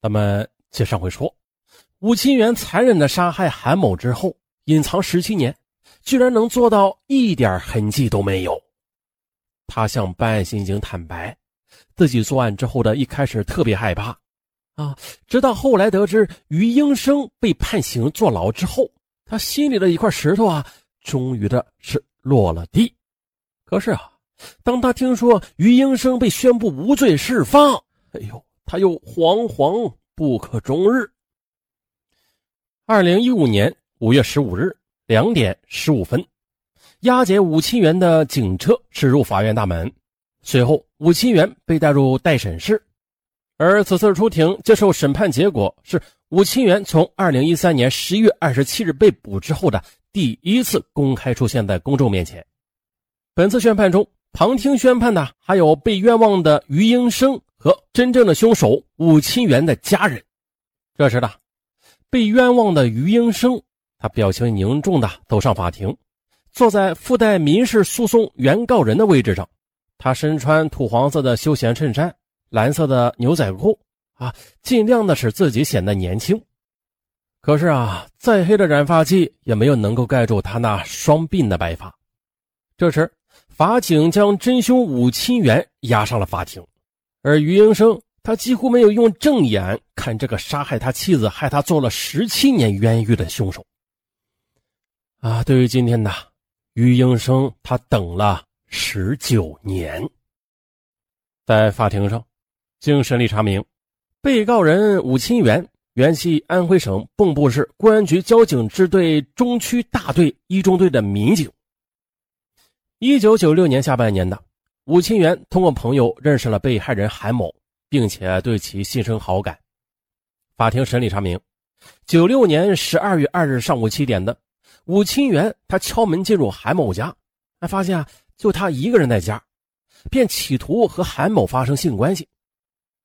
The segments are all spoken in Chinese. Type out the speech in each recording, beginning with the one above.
咱们接上回说，武清源残忍的杀害韩某之后，隐藏十七年，居然能做到一点痕迹都没有。他向办案刑警坦白，自己作案之后的一开始特别害怕，啊，直到后来得知于英生被判刑坐牢之后，他心里的一块石头啊，终于的是落了地。可是啊，当他听说于英生被宣布无罪释放，哎呦，他又惶惶不可终日。二零一五年五月十五日两点十五分。押解武清源的警车驶入法院大门，随后武清源被带入待审室。而此次出庭接受审判结果是武清源从二零一三年十一月二十七日被捕之后的第一次公开出现在公众面前。本次宣判中，旁听宣判的还有被冤枉的于英生和真正的凶手武清源的家人。这时的被冤枉的余英生，他表情凝重的走上法庭。坐在附带民事诉讼原告人的位置上，他身穿土黄色的休闲衬衫、蓝色的牛仔裤，啊，尽量的使自己显得年轻。可是啊，再黑的染发剂也没有能够盖住他那双鬓的白发。这时，法警将真凶武清源押上了法庭，而余英生他几乎没有用正眼看这个杀害他妻子、害他坐了十七年冤狱的凶手。啊，对于今天的。余英生，他等了十九年。在法庭上，经审理查明，被告人武清源原系安徽省蚌埠市公安局交警支队中区大队一中队的民警。一九九六年下半年的，武清源通过朋友认识了被害人韩某，并且对其心生好感。法庭审理查明，九六年十二月二日上午七点的。武清源他敲门进入韩某家，他发现啊，就他一个人在家，便企图和韩某发生性关系，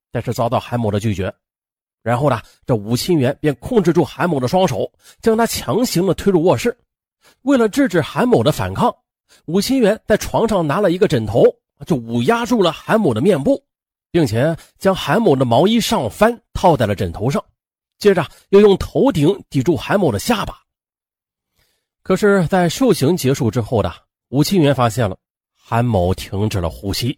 但是遭到韩某的拒绝。然后呢，这武清源便控制住韩某的双手，将他强行的推入卧室。为了制止韩某的反抗，武清源在床上拿了一个枕头，就捂压住了韩某的面部，并且将韩某的毛衣上翻套在了枕头上，接着又用头顶抵住韩某的下巴。可是，在受刑结束之后的武清源发现了韩某停止了呼吸。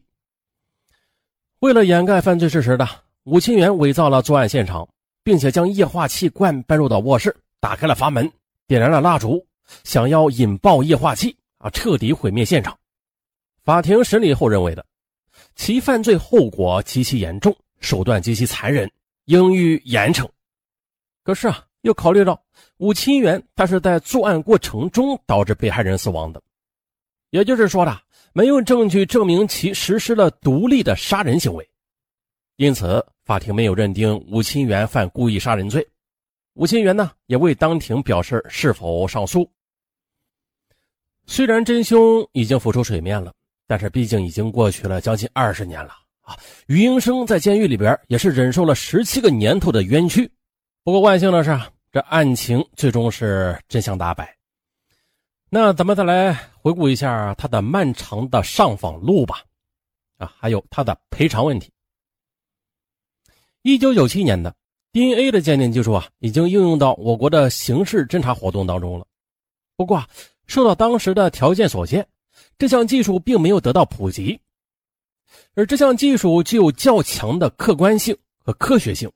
为了掩盖犯罪事实的武清源伪造了作案现场，并且将液化气罐搬入到卧室，打开了阀门，点燃了蜡烛，想要引爆液化气啊，彻底毁灭现场。法庭审理后认为的，其犯罪后果极其严重，手段极其残忍，应予严惩。可是啊。又考虑到武清源他是在作案过程中导致被害人死亡的，也就是说的没有证据证明其实施了独立的杀人行为，因此法庭没有认定武清源犯故意杀人罪。武清源呢也未当庭表示是否上诉。虽然真凶已经浮出水面了，但是毕竟已经过去了将近二十年了啊！于英生在监狱里边也是忍受了十七个年头的冤屈。不过万幸的是。这案情最终是真相大白。那咱们再来回顾一下他的漫长的上访路吧，啊，还有他的赔偿问题。一九九七年的 DNA 的鉴定技术啊，已经应用到我国的刑事侦查活动当中了。不过，受到当时的条件所限，这项技术并没有得到普及。而这项技术具有较强的客观性和科学性。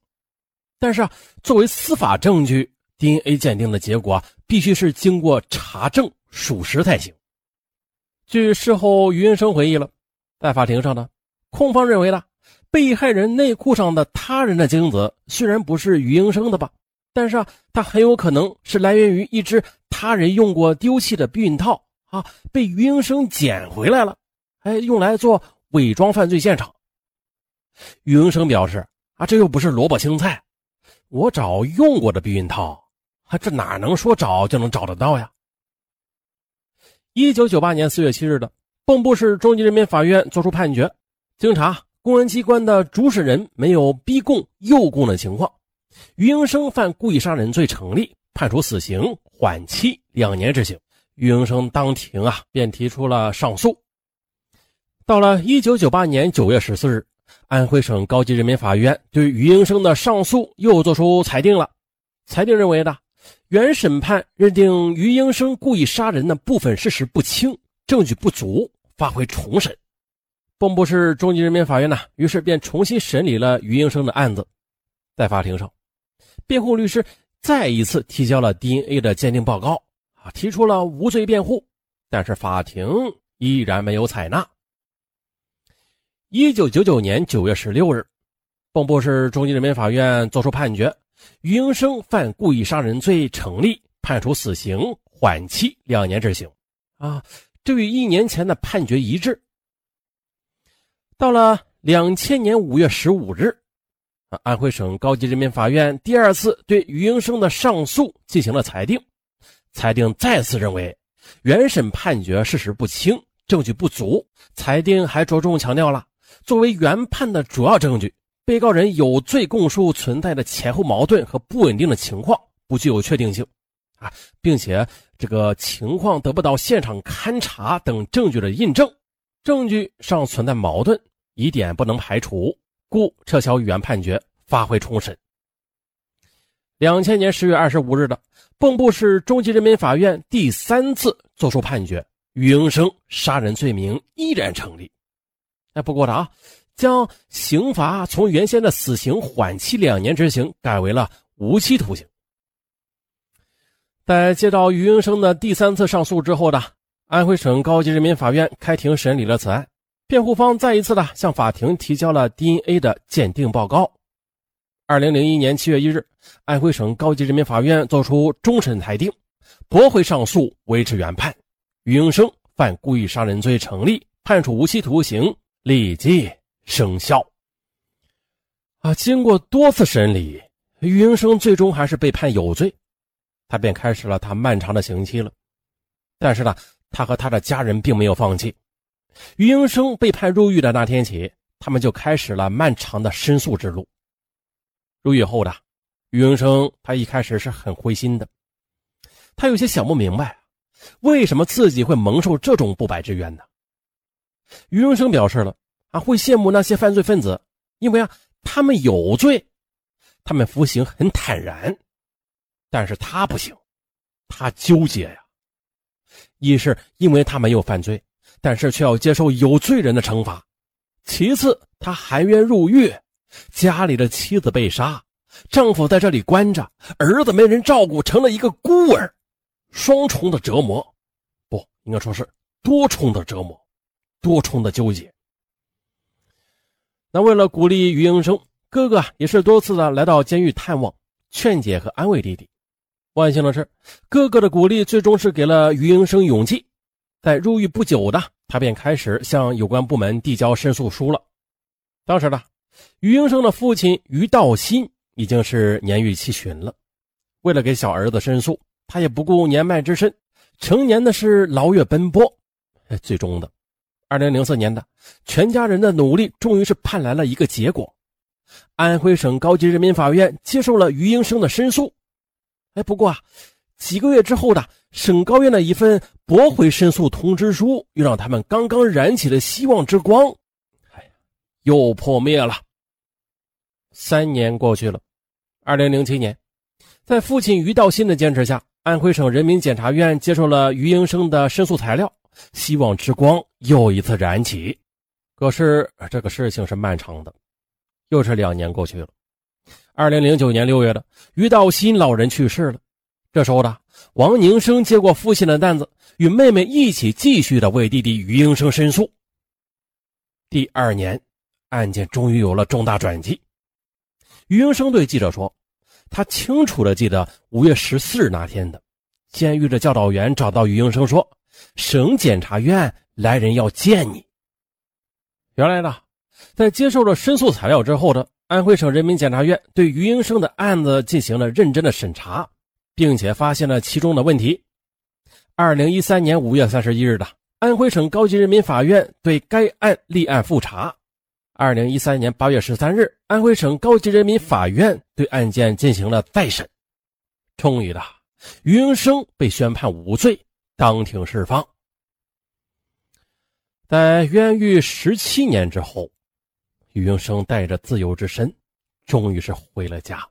但是啊，作为司法证据，DNA 鉴定的结果啊必须是经过查证属实才行。据事后于云生回忆了，在法庭上呢，控方认为呢，被害人内裤上的他人的精子虽然不是于英生的吧，但是啊，它很有可能是来源于一只他人用过丢弃的避孕套啊，被于英生捡回来了，哎，用来做伪装犯罪现场。于英生表示啊，这又不是萝卜青菜。我找用过的避孕套，啊这哪能说找就能找得到呀？一九九八年四月七日的蚌埠市中级人民法院作出判决，经查，公安机关的主审人没有逼供、诱供的情况，于英生犯故意杀人罪成立，判处死刑，缓期两年执行。于英生当庭啊，便提出了上诉。到了一九九八年九月十四日，安徽省高级人民法院对于英生的上诉又作出裁定了。裁定认为呢，原审判认定于英生故意杀人的部分事实不清，证据不足，发回重审。蚌埠市中级人民法院呢，于是便重新审理了于英生的案子。在法庭上，辩护律师再一次提交了 DNA 的鉴定报告，啊，提出了无罪辩护，但是法庭依然没有采纳。一九九九年九月十六日，蚌埠市中级人民法院作出判决，于英生犯故意杀人罪成立，判处死刑，缓期两年执行。啊，这与一年前的判决一致。到了两千年五月十五日，啊，安徽省高级人民法院第二次对于英生的上诉进行了裁定，裁定再次认为原审判决事实不清，证据不足。裁定还着重强调了。作为原判的主要证据，被告人有罪供述存在的前后矛盾和不稳定的情况，不具有确定性，啊，并且这个情况得不到现场勘查等证据的印证，证据上存在矛盾，疑点不能排除，故撤销原判决，发回重审。两千年十月二十五日的蚌埠市中级人民法院第三次作出判决，于英生杀人罪名依然成立。哎，不过的啊，将刑罚从原先的死刑缓期两年执行，改为了无期徒刑。在接到于英生的第三次上诉之后的安徽省高级人民法院开庭审理了此案，辩护方再一次的向法庭提交了 DNA 的鉴定报告。二零零一年七月一日，安徽省高级人民法院作出终审裁定，驳回上诉，维持原判，于英生犯故意杀人罪成立，判处无期徒刑。立即生效。啊，经过多次审理，于英生最终还是被判有罪，他便开始了他漫长的刑期了。但是呢，他和他的家人并没有放弃。于英生被判入狱的那天起，他们就开始了漫长的申诉之路。入狱后的于英生，他一开始是很灰心的，他有些想不明白，为什么自己会蒙受这种不白之冤呢？于荣生表示了啊，会羡慕那些犯罪分子，因为啊，他们有罪，他们服刑很坦然，但是他不行，他纠结呀。一是因为他没有犯罪，但是却要接受有罪人的惩罚；其次，他含冤入狱，家里的妻子被杀，丈夫在这里关着，儿子没人照顾，成了一个孤儿，双重的折磨，不应该说是多重的折磨。多重的纠结。那为了鼓励于英生，哥哥也是多次的来到监狱探望、劝解和安慰弟弟。万幸的是，哥哥的鼓励最终是给了于英生勇气。在入狱不久的他便开始向有关部门递交申诉书了。当时呢，于英生的父亲于道新已经是年逾七旬了。为了给小儿子申诉，他也不顾年迈之身，成年的是劳月奔波。最终的。二零零四年的全家人的努力，终于是盼来了一个结果。安徽省高级人民法院接受了于英生的申诉。哎，不过啊，几个月之后的省高院的一份驳回申诉通知书，又让他们刚刚燃起的希望之光，哎，又破灭了。三年过去了，二零零七年，在父亲于道新的坚持下，安徽省人民检察院接受了于英生的申诉材料。希望之光又一次燃起，可是这个事情是漫长的，又是两年过去了。二零零九年六月的，于道新老人去世了。这时候的王宁生接过父亲的担子，与妹妹一起继续的为弟弟于英生申诉。第二年，案件终于有了重大转机。于英生对记者说：“他清楚的记得五月十四日那天的，监狱的教导员找到于英生说。”省检察院来人要见你。原来呢，在接受了申诉材料之后的安徽省人民检察院对于英生的案子进行了认真的审查，并且发现了其中的问题。二零一三年五月三十一日的安徽省高级人民法院对该案立案复查。二零一三年八月十三日，安徽省高级人民法院对案件进行了再审，终于的于英生被宣判无罪。当庭释放，在冤狱十七年之后，于英生带着自由之身，终于是回了家。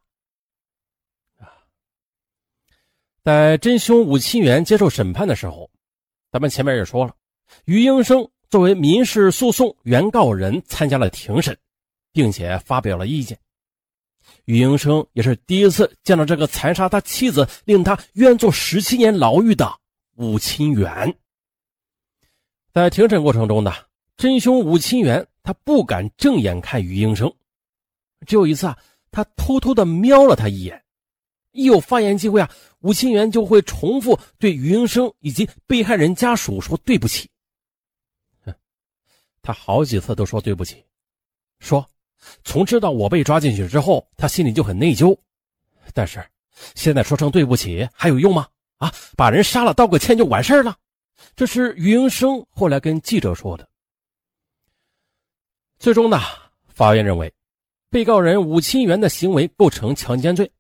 在真凶武清源接受审判的时候，咱们前面也说了，于英生作为民事诉讼原告人参加了庭审，并且发表了意见。于英生也是第一次见到这个残杀他妻子、令他冤坐十七年牢狱的武清源。在庭审过程中呢，真凶武清源他不敢正眼看于英生，只有一次啊，他偷偷的瞄了他一眼。一有发言机会啊，武清源就会重复对余英生以及被害人家属说对不起。他好几次都说对不起，说。从知道我被抓进去之后，他心里就很内疚。但是现在说声对不起还有用吗？啊，把人杀了道个歉就完事了。这是余英生后来跟记者说的。最终呢，法院认为，被告人武清源的行为构成强奸罪，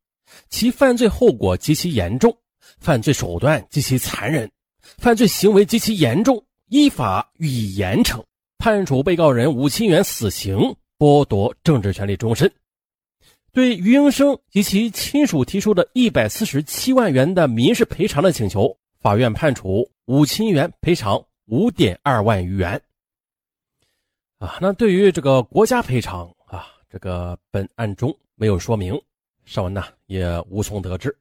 其犯罪后果极其严重，犯罪手段极其残忍，犯罪行为极其严重，依法予以严惩，判处被告人武清源死刑。剥夺政治权利终身，对于英生及其亲属提出的一百四十七万元的民事赔偿的请求，法院判处武清源赔偿五点二万余元。啊，那对于这个国家赔偿啊，这个本案中没有说明，尚文呢也无从得知。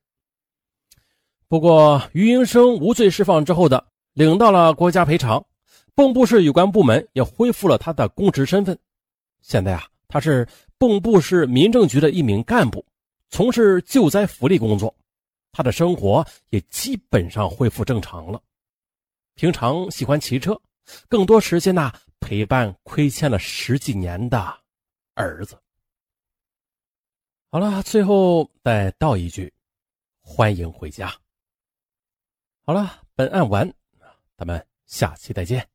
不过，于英生无罪释放之后的，领到了国家赔偿，蚌埠市有关部门也恢复了他的公职身份。现在啊，他是蚌埠市民政局的一名干部，从事救灾福利工作，他的生活也基本上恢复正常了。平常喜欢骑车，更多时间呢陪伴亏欠了十几年的儿子。好了，最后再道一句，欢迎回家。好了，本案完，咱们下期再见。